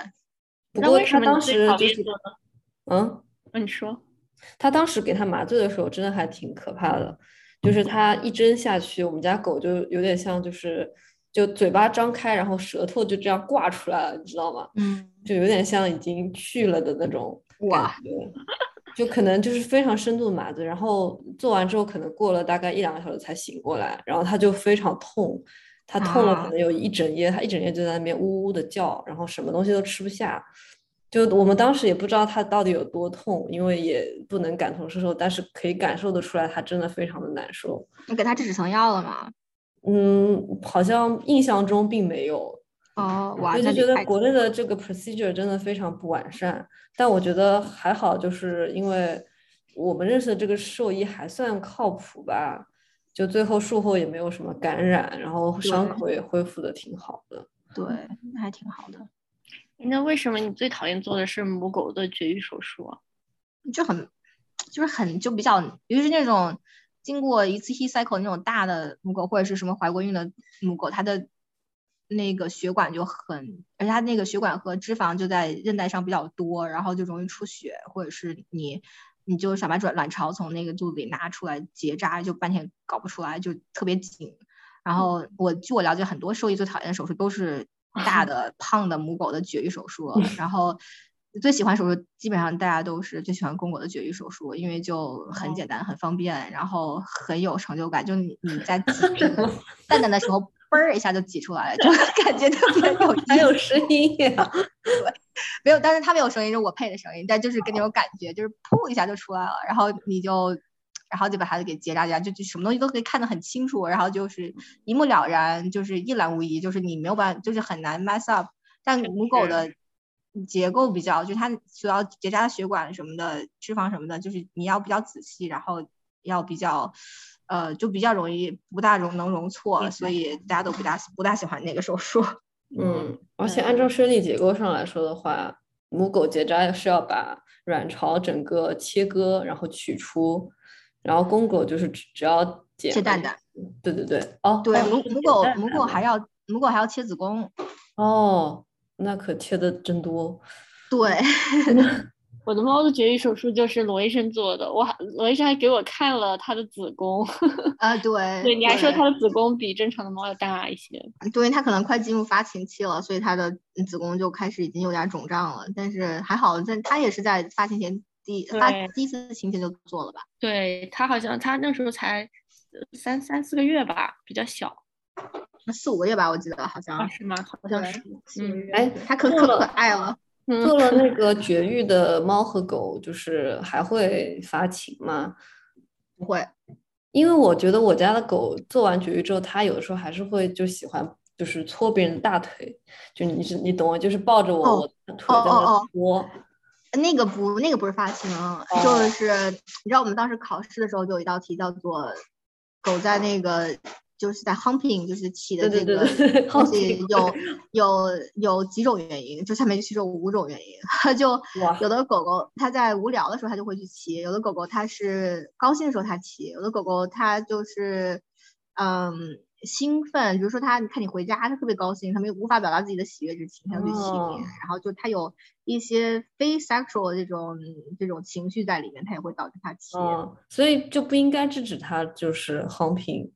Speaker 3: 不过他当时就是，嗯，
Speaker 1: 你说，
Speaker 3: 他当时给他麻醉的时候，真的还挺可怕的，就是他一针下去，我们家狗就有点像，就是就嘴巴张开，然后舌头就这样挂出来了，你知道吗？
Speaker 2: 嗯，
Speaker 3: 就有点像已经去了的那种
Speaker 2: 感
Speaker 3: 觉，就可能就是非常深度的麻醉，然后做完之后，可能过了大概一两个小时才醒过来，然后他就非常痛。他痛了，可能有一整夜，他一整夜就在那边呜呜的叫，然后什么东西都吃不下。就我们当时也不知道他到底有多痛，因为也不能感同身受，但是可以感受得出来，他真的非常的难受。
Speaker 2: 你给他止疼药了吗？
Speaker 3: 嗯，好像印象中并没有。
Speaker 2: 哦，
Speaker 3: 我就觉得国内的这个 procedure 真的非常不完善，但我觉得还好，就是因为我们认识的这个兽医还算靠谱吧。就最后术后也没有什么感染，然后伤口也恢复的挺好的。
Speaker 2: 对，那还挺好的。
Speaker 1: 那为什么你最讨厌做的是母狗的绝育手术啊？
Speaker 2: 就很，就是很就比较，尤其是那种经过一次 he cycle 那种大的母狗，或者是什么怀过孕的母狗，它的那个血管就很，而且它那个血管和脂肪就在韧带上比较多，然后就容易出血，或者是你。你就想把卵卵巢从那个肚子里拿出来结扎，就半天搞不出来，就特别紧。然后我据我了解，很多兽医最讨厌的手术都是 大的胖的母狗的绝育手术。然后最喜欢手术，基本上大家都是最喜欢公狗的绝育手术，因为就很简单、很方便，然后很有成就感。就你你在挤 蛋蛋的时候。嘣儿一下就挤出来了，就 感觉特别有，
Speaker 3: 还有声音呀。
Speaker 2: 对，没有，但是它没有声音，是我配的声音，但就是跟那种感觉，就是噗一下就出来了，然后你就，然后就把孩子给结扎结扎，就就什么东西都可以看得很清楚，然后就是一目了然，就是一览无遗，就是你没有办法，就是很难 mess up。但母狗的结构比较，就它需要结扎的血管什么的，脂肪什么的，就是你要比较仔细，然后要比较。呃，就比较容易不大容能容错，所以大家都不大不大喜欢那个手术。
Speaker 3: 嗯，而且按照生理结构上来说的话，母狗结扎是要把卵巢整个切割，然后取出，然后公狗就是只只要
Speaker 2: 切蛋蛋。
Speaker 3: 对对对，哦，
Speaker 2: 对母母狗母狗还要母狗还要切子宫。
Speaker 3: 哦，那可切的真多。
Speaker 2: 对。
Speaker 1: 我的猫的绝育手术就是罗医生做的，我还罗医生还给我看了它的子宫。
Speaker 2: 啊，对，
Speaker 1: 对，你还说它的子宫比正常的猫要大一些。
Speaker 2: 对，它可能快进入发情期了，所以它的子宫就开始已经有点肿胀了。但是还好，在它也是在发情前第发第一次情前就做了吧？
Speaker 1: 对，它好像它那时候才三三四个月吧，比较小，
Speaker 2: 四五个月吧，我记得好像
Speaker 1: 是吗？好像是。
Speaker 3: 嗯，哎，
Speaker 2: 它可可可爱了。
Speaker 3: 做了那个绝育的猫和狗，就是还会发情吗？
Speaker 2: 不会，
Speaker 3: 因为我觉得我家的狗做完绝育之后，它有的时候还是会就喜欢就是搓别人的大腿，就你是你懂我？就是抱着我我腿在那搓。
Speaker 2: 那个不，那个不是发情，就是你知道我们当时考试的时候就有一道题叫做狗在那个。就是在 humping，就是起的这个东西有有有几种原因，就下面就其实有五种原因。就有的狗狗它在无聊的时候它就会去骑，有的狗狗它是高兴的时候它骑，有的狗狗它就是嗯兴奋，比如说它看你回家它特别高兴，它们无法表达自己的喜悦之情，它就去骑你。然后就它有一些非 sexual 这种这种情绪在里面，它也会导致它骑。
Speaker 3: 所以就不应该制止它就是 humping。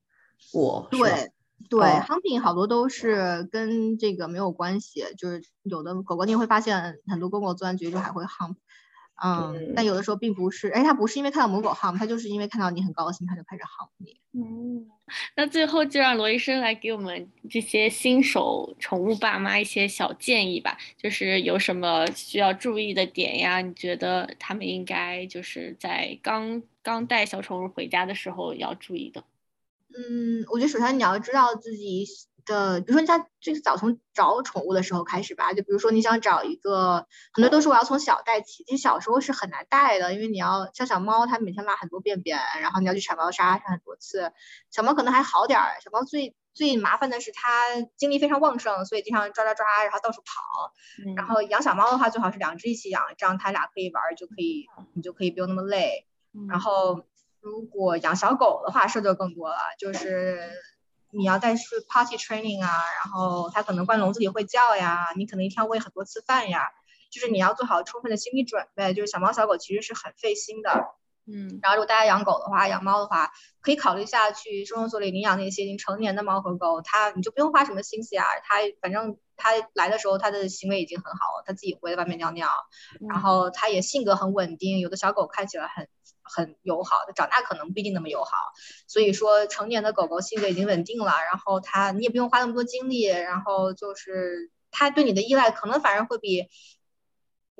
Speaker 3: 我
Speaker 2: 对对，humping 好多都是跟这个没有关系，就是有的狗狗你会发现很多公狗做完绝育还会 hump，嗯，但有的时候并不是，哎，它不是因为看到母狗 hump，它就是因为看到你很高兴，它就开始 hump 你。
Speaker 1: 嗯，那最后就让罗医生来给我们这些新手宠物爸妈一些小建议吧，就是有什么需要注意的点呀？你觉得他们应该就是在刚刚带小宠物回家的时候要注意的？
Speaker 2: 嗯，我觉得首先你要知道自己的，比如说你像最早从找宠物的时候开始吧，就比如说你想找一个，很多都是我要从小带起，其实小时候是很难带的，因为你要像小猫，它每天拉很多便便，然后你要去铲猫砂铲很多次，小猫可能还好点儿，小猫最最麻烦的是它精力非常旺盛，所以经常抓抓抓，然后到处跑，然后养小猫的话最好是两只一起养，这样它俩可以玩就可以，你就可以不用那么累，然后。如果养小狗的话，事儿就更多了，就是你要带去 party training 啊，然后它可能关笼子里会叫呀，你可能一天喂很多次饭呀，就是你要做好充分的心理准备。就是小猫小狗其实是很费心的，
Speaker 1: 嗯。
Speaker 2: 然后如果大家养狗的话，养猫的话，可以考虑一下去收容所里领养那些已经成年的猫和狗，它你就不用花什么心思啊，它反正它来的时候它的行为已经很好了，它自己会在外面尿尿，然后它也性格很稳定，有的小狗看起来很。很友好它，长大可能不一定那么友好，所以说成年的狗狗性格已经稳定了，然后它你也不用花那么多精力，然后就是它对你的依赖可能反而会比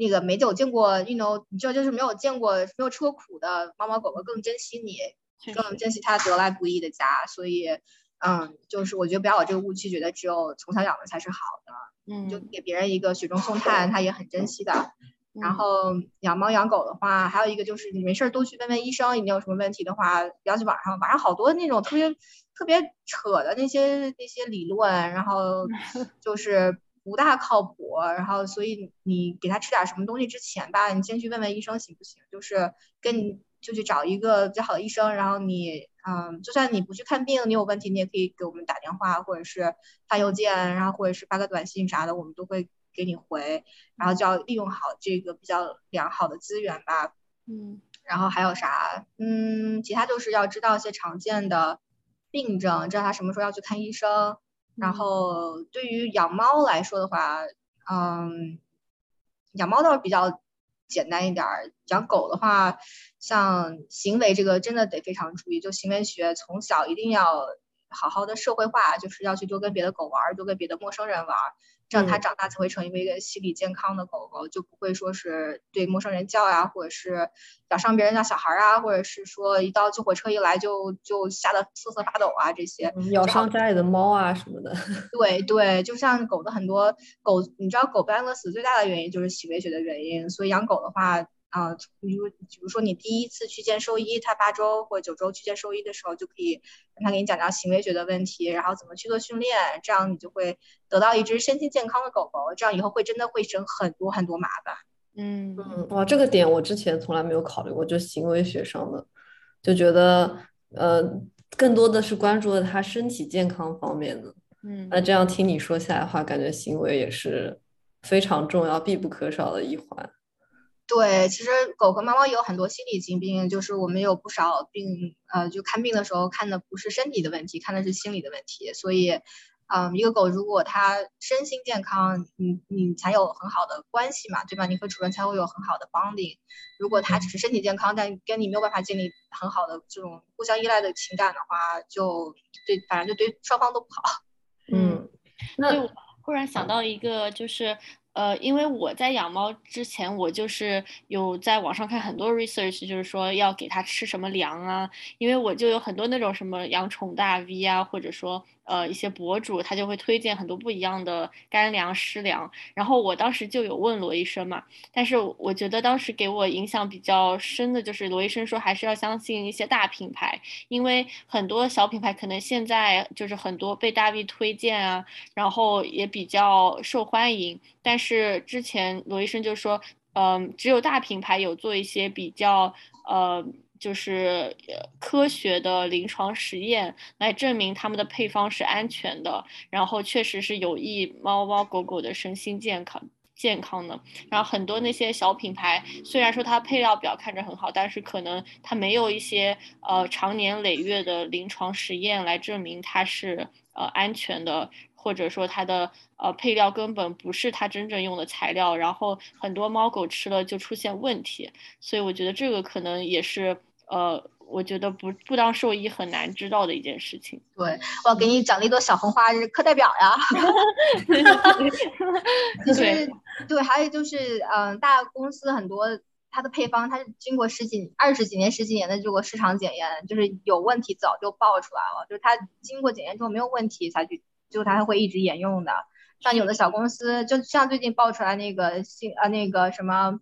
Speaker 2: 那个没有见过，you know，你就就是没有见过没有吃过苦的猫猫狗狗更珍惜你，更珍惜它得来不易的家，所以嗯，就是我觉得不要有这个误区，觉得只有从小养的才是好的，嗯，就给别人一个雪中送炭，他也很珍惜的。然后养猫养狗的话，还有一个就是你没事儿多去问问医生，你有什么问题的话，不要去网上，网上好多那种特别特别扯的那些那些理论，然后 就是不大靠谱。然后所以你给他吃点什么东西之前吧，你先去问问医生行不行？就是跟你就去找一个比较好的医生，然后你嗯，就算你不去看病，你有问题你也可以给我们打电话，或者是发邮件，然后或者是发个短信啥的，我们都会。给你回，然后就要利用好这个比较良好的资源吧。
Speaker 1: 嗯，
Speaker 2: 然后还有啥？嗯，其他就是要知道一些常见的病症，知道他什么时候要去看医生。然后对于养猫来说的话，嗯，养猫倒是比较简单一点儿。养狗的话，像行为这个真的得非常注意，就行为学从小一定要好好的社会化，就是要去多跟别的狗玩，多跟别的陌生人玩。这样它长大才会成为一个心理健康的狗狗，就不会说是对陌生人叫呀，或者是咬伤别人家小孩啊，或者是说一到救火车一来就就吓得瑟瑟发抖啊这些，
Speaker 3: 咬伤家里的猫啊什么的。
Speaker 2: 对对，就像狗的很多狗，你知道狗不安乐死最大的原因就是行为学的原因，所以养狗的话。啊，比如比如说你第一次去见兽医，他八周或九周去见兽医的时候，就可以让他给你讲讲行为学的问题，然后怎么去做训练，这样你就会得到一只身心健康的狗狗，这样以后会真的会省很多很多麻烦。
Speaker 1: 嗯
Speaker 3: 嗯，哇，这个点我之前从来没有考虑过，就行为学上的，就觉得呃更多的是关注了他身体健康方面的。
Speaker 1: 嗯，
Speaker 3: 那这样听你说下来的话，感觉行为也是非常重要、必不可少的一环。
Speaker 2: 对，其实狗和猫猫也有很多心理疾病，就是我们有不少病，呃，就看病的时候看的不是身体的问题，看的是心理的问题。所以，嗯，一个狗如果它身心健康，你你才有很好的关系嘛，对吧？你和主人才会有很好的 bonding。如果它只是身体健康，但跟你没有办法建立很好的这种互相依赖的情感的话，就对，反正就对双方都不好。
Speaker 3: 嗯，那
Speaker 1: 我忽然想到一个，就是。呃，因为我在养猫之前，我就是有在网上看很多 research，就是说要给它吃什么粮啊，因为我就有很多那种什么养宠大 V 啊，或者说。呃，一些博主他就会推荐很多不一样的干粮、湿粮，然后我当时就有问罗医生嘛，但是我觉得当时给我影响比较深的就是罗医生说还是要相信一些大品牌，因为很多小品牌可能现在就是很多被大 V 推荐啊，然后也比较受欢迎，但是之前罗医生就说，嗯，只有大品牌有做一些比较呃。就是科学的临床实验来证明他们的配方是安全的，然后确实是有益猫猫狗狗的身心健康健康的。然后很多那些小品牌，虽然说它配料表看着很好，但是可能它没有一些呃长年累月的临床实验来证明它是呃安全的。或者说它的呃配料根本不是它真正用的材料，然后很多猫狗吃了就出现问题，所以我觉得这个可能也是呃，我觉得不不当兽医很难知道的一件事情。
Speaker 2: 对，我要给你奖励一朵小红花，这是课代表呀。就是对，还有就是嗯，大公司很多它的配方，它是经过十几、二十几年、十几年的这个市场检验，就是有问题早就爆出来了，就是它经过检验之后没有问题才去。就它会一直沿用的，像有的小公司，就像最近爆出来那个新呃那个什么，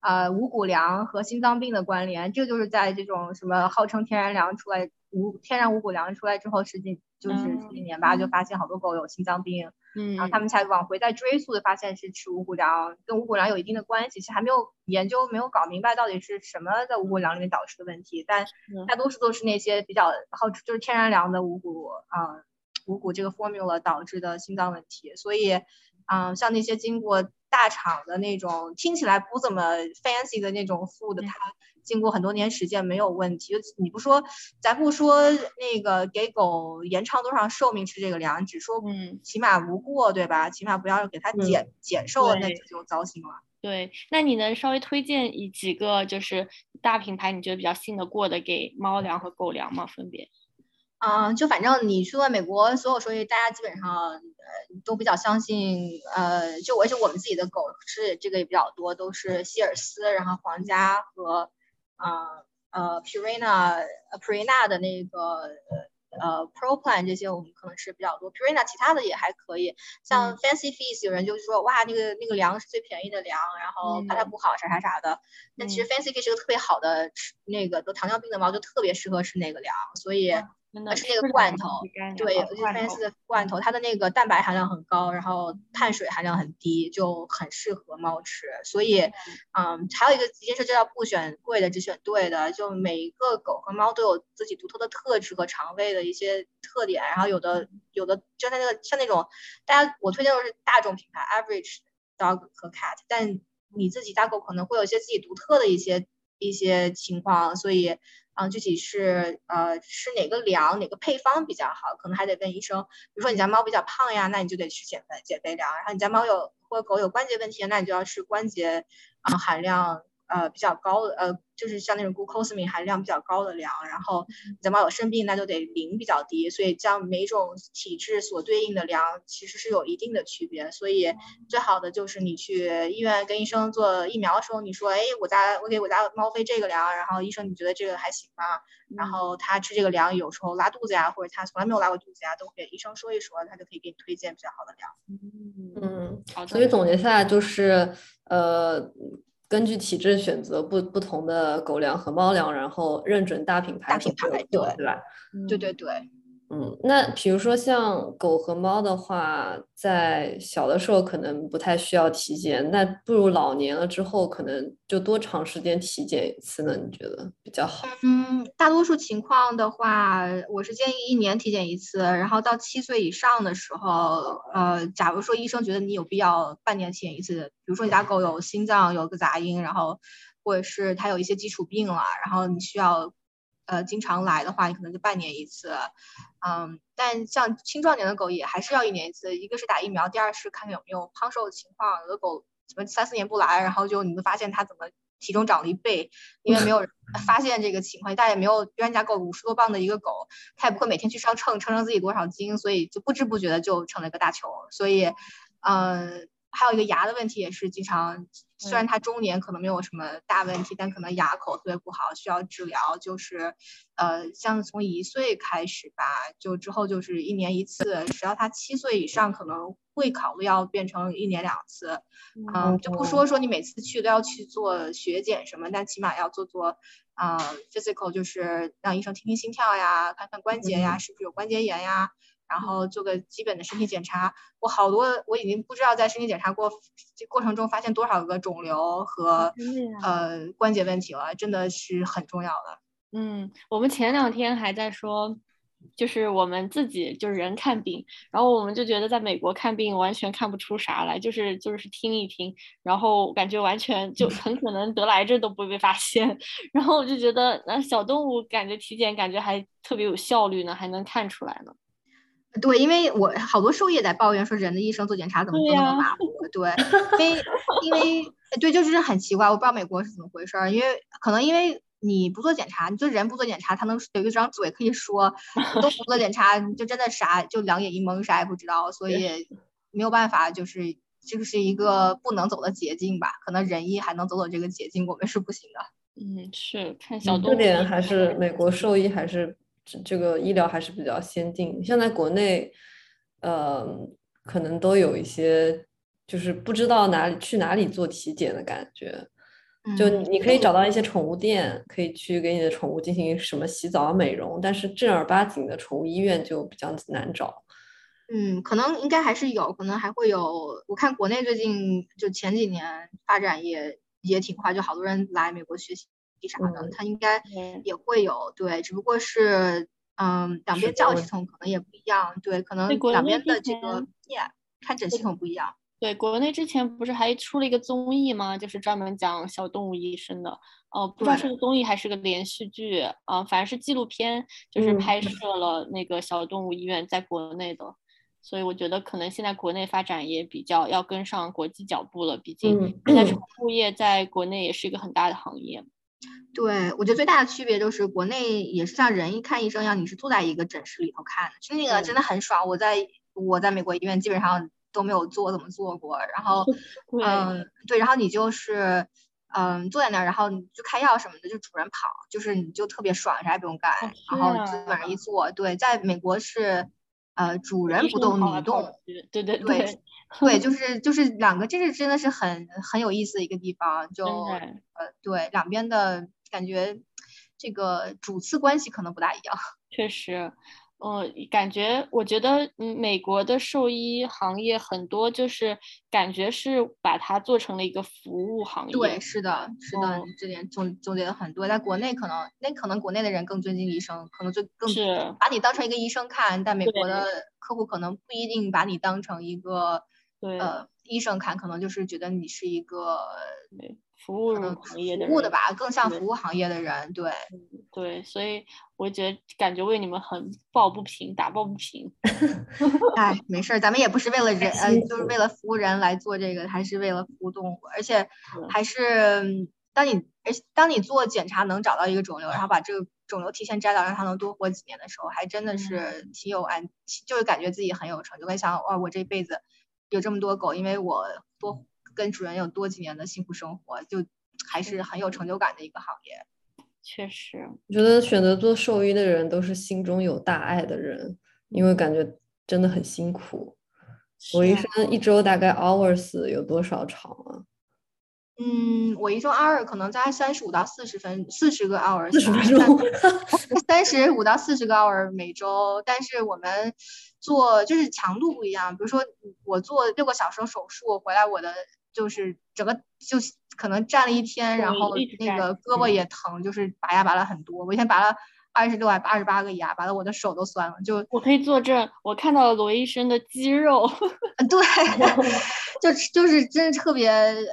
Speaker 2: 呃五谷粮和心脏病的关联，这就是在这种什么号称天然粮出来五天然五谷粮出来之后，十几就是十几年吧，就发现好多狗有心脏病，嗯，然后。他们才往回再追溯的发现是吃五谷粮跟五谷粮有一定的关系，其实还没有研究没有搞明白到底是什么在五谷粮里面导致的问题，但大多数都是那些比较好就是天然粮的五谷啊。五谷这个 formula 导致的心脏问题，所以，嗯，像那些经过大厂的那种听起来不怎么 fancy 的那种 food，它经过很多年实践没有问题。就你不说，咱不说那个给狗延长多少寿命吃这个粮，只说嗯，起码无过，对吧？起码不要给它减减寿，那就糟心了。
Speaker 1: 对，那你能稍微推荐一几个就是大品牌你觉得比较信得过的给猫粮和狗粮吗？分别？
Speaker 2: 嗯，就反正你去问美国所有兽医，大家基本上呃都比较相信，呃，就而且我们自己的狗吃这个也比较多，都是希尔斯，然后皇家和呃呃 Purina Purina 的那个呃 Pro Plan 这些我们可能是比较多，Purina 其他的也还可以，像 Fancy Feast 有人就是说哇那个那个粮是最便宜的粮，然后怕它不好啥啥啥的，但其实 Fancy Feast 是个特别好的吃那个得糖尿病的猫就特别适合吃那个粮，所以。是那个罐头，对，尤其菲斯的罐头，它的那个蛋白含量很高，然后碳水含量很低，就很适合猫吃。所以，嗯，还有一个一件事就要不选贵的，只选对的。就每一个狗和猫都有自己独特的特质和肠胃的一些特点，然后有的有的就像那个像那种，大家我推荐的是大众品牌 Average Dog 和 Cat，但你自己家狗可能会有一些自己独特的一些一些情况，所以。嗯，具体是呃吃哪个粮哪个配方比较好，可能还得问医生。比如说你家猫比较胖呀，那你就得吃减肥减肥粮。然后你家猫有或狗有关节问题，那你就要吃关节啊含量。呃，比较高的，呃，就是像那种 glucosamine 含量比较高的粮，然后咱们有生病，那就得磷比较低，所以将每种体质所对应的粮其实是有一定的区别，所以最好的就是你去医院跟医生做疫苗的时候，你说，哎，我家我给我家猫喂这个粮，然后医生你觉得这个还行吗？然后它吃这个粮有时候拉肚子呀，或者它从来没有拉过肚子呀，都给医生说一说，他就可以给你推荐比较好的
Speaker 3: 粮。嗯，好的。所以总结下来就是，呃。根据体质选择不不同的狗粮和猫粮，然后认准大品牌，
Speaker 2: 大品牌对
Speaker 3: 对吧？
Speaker 2: 对对对。
Speaker 3: 嗯，那比如说像狗和猫的话，在小的时候可能不太需要体检，那步入老年了之后，可能就多长时间体检一次呢？你觉得比较好？
Speaker 2: 嗯，大多数情况的话，我是建议一年体检一次，然后到七岁以上的时候，呃，假如说医生觉得你有必要半年体检一次，比如说你家狗有心脏有个杂音，然后或者是它有一些基础病了，然后你需要。呃，经常来的话，你可能就半年一次，嗯，但像青壮年的狗也还是要一年一次，一个是打疫苗，第二是看看有没有胖瘦的情况。有的狗什么三四年不来，然后就你会发现它怎么体重长了一倍，因为没有人 发现这个情况，大家也没有别人家狗五十多磅的一个狗，它也不会每天去上秤称称自己多少斤，所以就不知不觉的就成了一个大球。所以，嗯，还有一个牙的问题也是经常。虽然他中年可能没有什么大问题，但可能牙口特别不好，需要治疗。就是，呃，像从一岁开始吧，就之后就是一年一次，直到他七岁以上，可能会考虑要变成一年两次。嗯，就不说说你每次去都要去做血检什么，但起码要做做啊 physical，就是让医生听听心跳呀，看看关节呀，是不是有关节炎呀。然后做个基本的身体检查，我好多我已经不知道在身体检查过这过程中发现多少个肿瘤和呃关节问题了，真的是很重要的。
Speaker 1: 嗯，我们前两天还在说，就是我们自己就是人看病，然后我们就觉得在美国看病完全看不出啥来，就是就是听一听，然后感觉完全就很可能得了癌症都不会被发现，然后我就觉得那小动物感觉体检感觉还特别有效率呢，还能看出来呢。
Speaker 2: 对，因为我好多兽医也在抱怨说，人的一生做检查怎么都那么麻 烦。对，因为因为对，就是很奇怪，我不知道美国是怎么回事儿。因为可能因为你不做检查，你就人不做检查，他能有一张嘴可以说，都不做检查，就真的啥就两眼一蒙，啥也不知道，所以没有办法，就是这个是一个不能走的捷径吧？可能人医还能走走这个捷径，我们是不行的。
Speaker 1: 嗯，是看小动物。
Speaker 3: 这点还是美国兽医还是。这个医疗还是比较先进，像在国内，呃，可能都有一些就是不知道哪里去哪里做体检的感觉。就你可以找到一些宠物店，可以去给你的宠物进行什么洗澡、美容，但是正儿八经的宠物医院就比较难找。
Speaker 2: 嗯，可能应该还是有可能还会有。我看国内最近就前几年发展也也挺快，就好多人来美国学习。啥的，它应该也会有，对，只不过是，嗯，两边教育系统可能也不一样，对，可能两边的这个看诊系统不一样。
Speaker 1: 对，国内之前不是还出了一个综艺吗？就是专门讲小动物医生的，哦，不知道是个综艺还是个连续剧，啊，反正是纪录片，就是拍摄了那个小动物医院在国内的，所以我觉得可能现在国内发展也比较要跟上国际脚步了，毕竟现在宠物业在国内也是一个很大的行业。
Speaker 2: 对，我觉得最大的区别就是国内也是像人一看医生一样，你是坐在一个诊室里头看的，就那个真的很爽。我在我在美国医院基本上都没有坐怎么坐过，然后 嗯对，然后你就是嗯坐在那儿，然后你就开药什么的，就主人跑，就是你就特别爽，啥也不用干，然后基本上一坐。对，在美国是呃主人不动你动，
Speaker 1: 对对
Speaker 2: 对。对，就是就是两个，这是真的是很很有意思的一个地方，就呃对两边的感觉，这个主次关系可能不大一样。
Speaker 1: 确实。嗯，感觉我觉得，嗯，美国的兽医行业很多就是感觉是把它做成了一个服务行业。
Speaker 2: 对，是的，是的，这点总总结的很多。在国内可能那可能国内的人更尊敬医生，可能就更把你当成一个医生看，但美国的客户可能不一定把你当成一个呃医生看，可能就是觉得你是一个。
Speaker 1: 服务行业的
Speaker 2: 服务的吧，更像服务行业的人，对
Speaker 1: 对，所以我觉得感觉为你们很抱不平，打抱不平。
Speaker 2: 哎，没事儿，咱们也不是为了人，呃，就是为了服务人来做这个，还是为了服务动物，而且还是当你，而当你做检查能找到一个肿瘤，然后把这个肿瘤提前摘掉，让它能多活几年的时候，还真的是挺有安，就是感觉自己很有成就感，想哇，我这辈子有这么多狗，因为我多。跟主人有多几年的幸福生活，就还是很有成就感的一个行业。
Speaker 1: 确实，
Speaker 3: 我觉得选择做兽医的人都是心中有大爱的人，因为感觉真的很辛苦。我一生一周大概 hours 有多少场啊？
Speaker 2: 嗯，我一周 hour 可能在三十五到四十分，四十个 hour，
Speaker 3: 四十分钟，
Speaker 2: 三十五到四十个 hour 每周。但是我们做就是强度不一样，比如说我做六个小时手术回来，我的就是整个就可能站了一天，然后那个胳膊也疼，就是拔牙拔了很多。我一天拔了。二十六还八十八个牙，拔的我的手都酸了。就
Speaker 1: 我可以作证，我看到了罗医生的肌肉。
Speaker 2: 对，就就是真的特别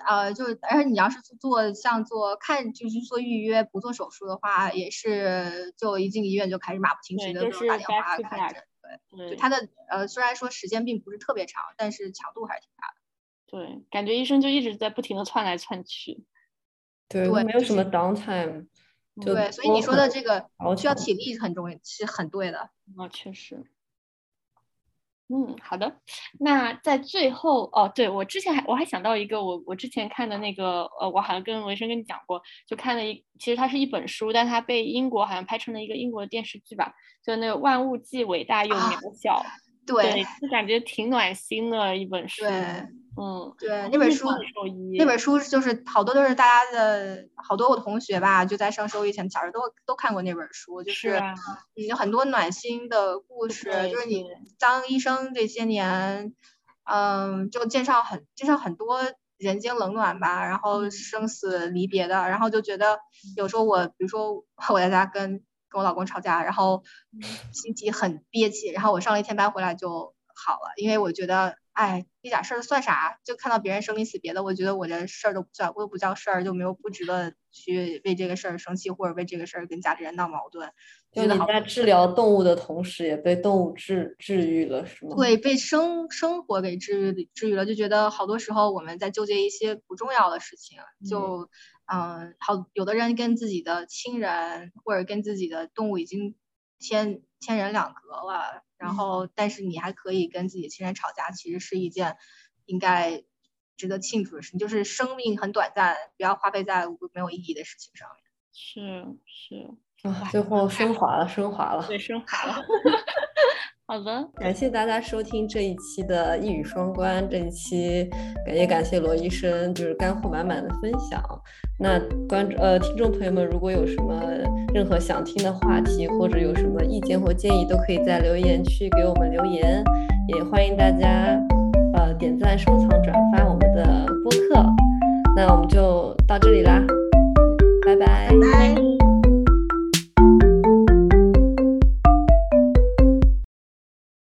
Speaker 2: 呃，就而且你要是做像做看就是做预约不做手术的话，也是就一进医院就开始马不停蹄的给我打电话看诊。对，就他的呃虽然说时间并不是特别长，但是强度还是挺大的。
Speaker 1: 对，感觉医生就一直在不停的窜来窜去。
Speaker 3: 对，没有什么 downtime。
Speaker 2: 对，所以你说的这个需要体力很重要，是很对的。
Speaker 1: 啊，确实。嗯，好的。那在最后，哦，对我之前还我还想到一个，我我之前看的那个，呃，我好像跟文生跟你讲过，就看了一，其实它是一本书，但它被英国好像拍成了一个英国的电视剧吧，就那个《万物既伟大又渺小》。
Speaker 2: 对，
Speaker 1: 就感觉挺暖心的一本书。
Speaker 2: 对。
Speaker 1: 嗯，
Speaker 2: 对，那本书，那本书就是好多都是大家的好多我同学吧，就在上兽医前，小时候都都看过那本书，就是有很多暖心的故事，就是你当医生这些年，嗯，就介绍很介绍很多人间冷暖吧，然后生死离别的，然后就觉得有时候我，比如说我 在家跟跟我老公吵架，然后心情很憋气，然后我上了一天班回来就好了，因为我觉得。哎，一点事儿算啥？就看到别人生离死别的，我觉得我这事儿都不叫，都不叫事儿，就没有不值得去为这个事儿生气，或者为这个事儿跟家里人闹矛盾。
Speaker 3: 就你在治疗动物的同时，也被动物治治愈了，是吗？
Speaker 2: 对，被生生活给治愈治愈了，就觉得好多时候我们在纠结一些不重要的事情，就嗯，好，有的人跟自己的亲人或者跟自己的动物已经天天人两隔了。然后，但是你还可以跟自己的亲人吵架，其实是一件应该值得庆祝的事情。就是生命很短暂，不要花费在没有意义的事情上面。
Speaker 1: 是是
Speaker 3: 啊，最后升华了，升华了，
Speaker 1: 对，升华了。好的，
Speaker 3: 感谢大家收听这一期的一语双关。这一期感也感谢罗医生，就是干货满满的分享。那观众呃听众朋友们，如果有什么任何想听的话题，或者有什么意见或建议，都可以在留言区给我们留言。也欢迎大家呃点赞、收藏、转发我们的播客。那我们就到这里啦，拜拜。
Speaker 2: 拜。